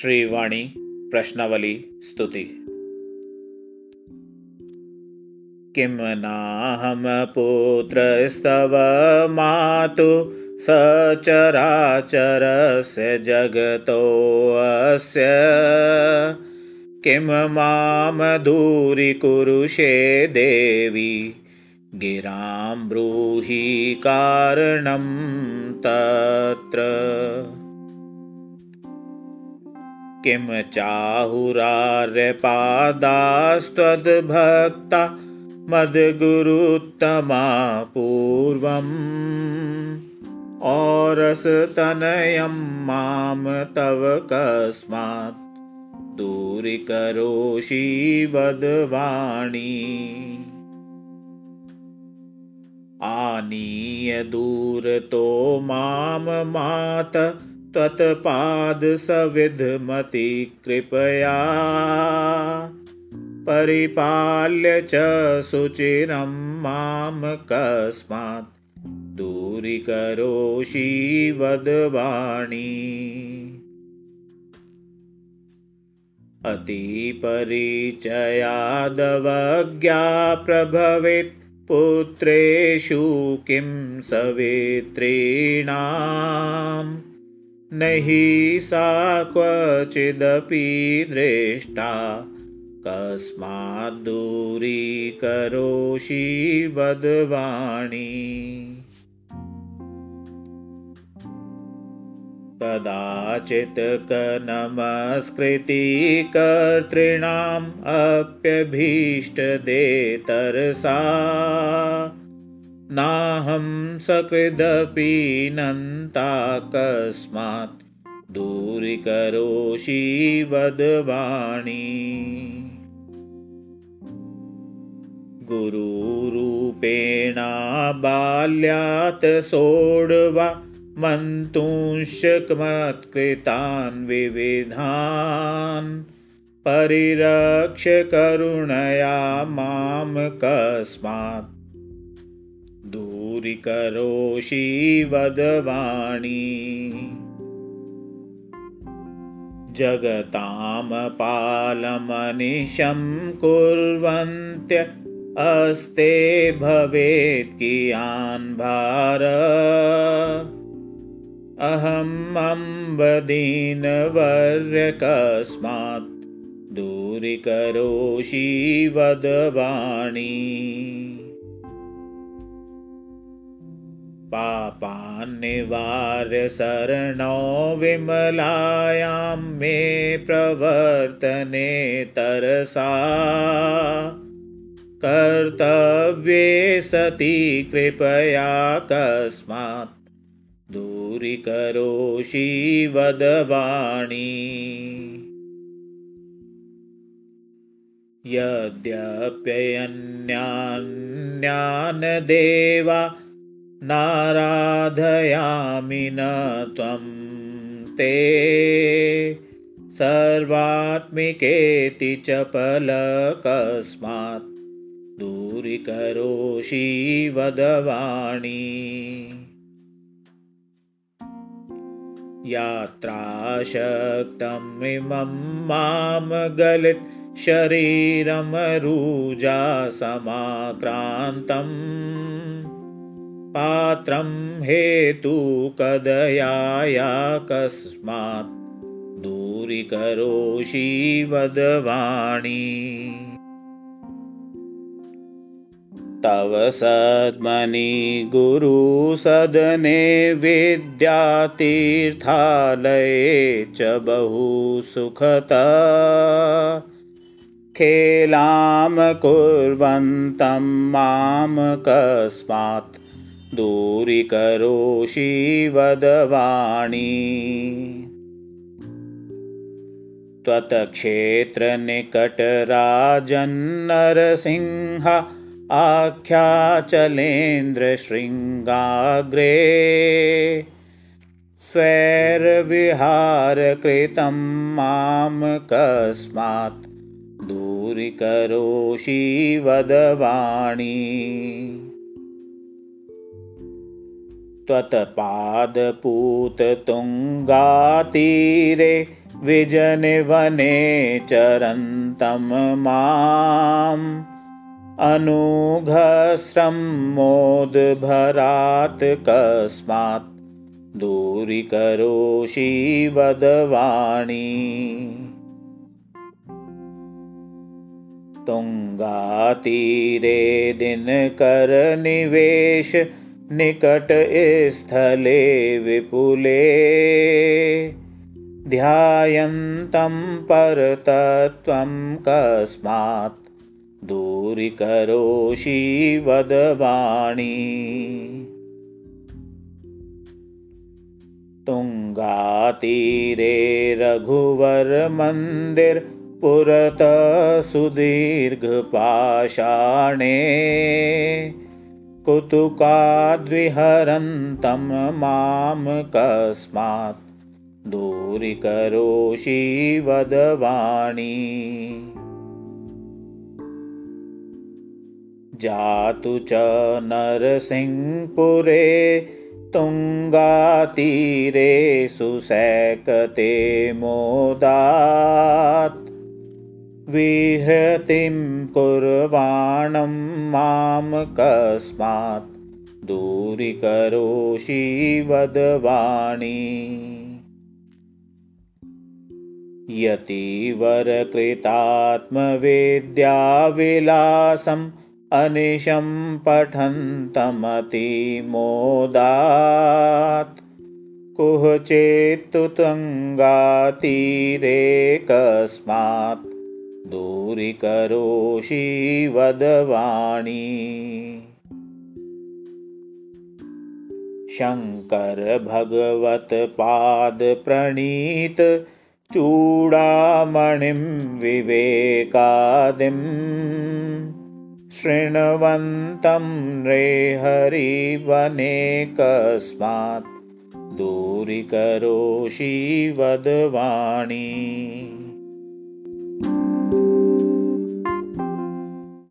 श्रीवाणी प्रश्नवली स्तुति। किं नाहं पुत्रस्तव मातु सचराचरस्य जगतोऽस्य? किं मां दूरीकुरुषे देवी? गिरां ब्रूहि कारणं तत्र किं चाहुरार्यपादास्त्वद्भक्ता मद्गुरुत्तमा पूर्वम् औरसतनयं मां तव कस्मात् दूरीकरोषि वदवाणी। आनीय दूरतो मां मात त्वत्पादसविधमति कृपया। परिपाल्य च सुचिरं मां कस्मात् दूरीकरोषि वदवाणी। अतिपरिचयादवज्ञा प्रभवेत् पुत्रेषु किं सवित्रीणाम् न हि सा क्वचिदपि दृष्टा। कस्माद्दूरीकरोषि वदवाणी। कदाचित् कनमस्कृतिकर्तॄणाम् अप्यभीष्टदेतरसा नाहं सकृदपि नन्ता दूरीकरोषि वदवाणी। गुरुरूपेणा बाल्यात् सोढवा मन्तुंशकमत्कृतान् विविधान् परिरक्ष्य करुणया मां कस्मात् दूरीकरोषि वदवाणी। जगतां पालमनिशं कुर्वन्त्य अस्ते भवेत् कियान् भार। अहम् अम्बदीनवर्यकस्मात् दूरीकरोषि वदवाणी पापान्निवार्य शरणो विमलायां मे प्रवर्तने तरसा। कर्तव्ये सति कृपया कस्मात् दूरीकरोषि वदवाणी। यद्यप्ययन्यान्यान् देवा नाराधयामि न त्वं ते। सर्वात्मिकेति चपलकस्मात् दूरीकरोषि वदवाणी। यात्राशक्तमिमं मां गलित् शरीरमरुजासमाक्रान्तम् पात्रं हेतुकदयाया कस्मात् दूरीकरोषि वदवाणी। तव सद्मनि गुरुसदने विद्यातीर्थालये च बहु सुखता। खेलां कुर्वन्तं मां कस्मात् दूरीकरोषि वदवाणी। त्वत्क्षेत्रनिकटराजन्नरसिंह आख्याचलेन्द्रशृङ्गाग्रे स्वैर्विहारकृतं मां कस्मात् दूरीकरोषि वदवाणी त्वत्पादपूततुङ्गातीरे विजनिवने चरन्तं माम्। अनुघस्रं मोदभरात् कस्मात् दूरीकरोषि वदवाणी। तुङ्गातीरे दिनकरनिवेश निकटस्थले विपुले। ध्यायन्तं परतत्त्वं कस्मात् दूरीकरोषि वदवाणी। तुङ्गातीरे रघुवरमन्दिर पुरतः सुदीर्घपाषाणे कुतुकाद्विहरन्तं मां कस्मात् दूरीकरोषि वदवाणी। जातु च नरसिंहपुरे तुङ्गातीरे सुसैकते मोदात् विहतिं कुर्वाणं मां कस्मात् दूरीकरोषि वदवाणी। यतिवरकृतात्मविद्याविलासम् अनिशं पठन्तमतिमोदात्। कुह चेत्तुतङ्गातीरे कस्मात् दूरीकरोषि वदवाणी। शङ्करभगवत्पादप्रणीत चूडामणिं विवेकादिं। शृण्वन्तं कस्मात् दूरीकरोषि वदवाणी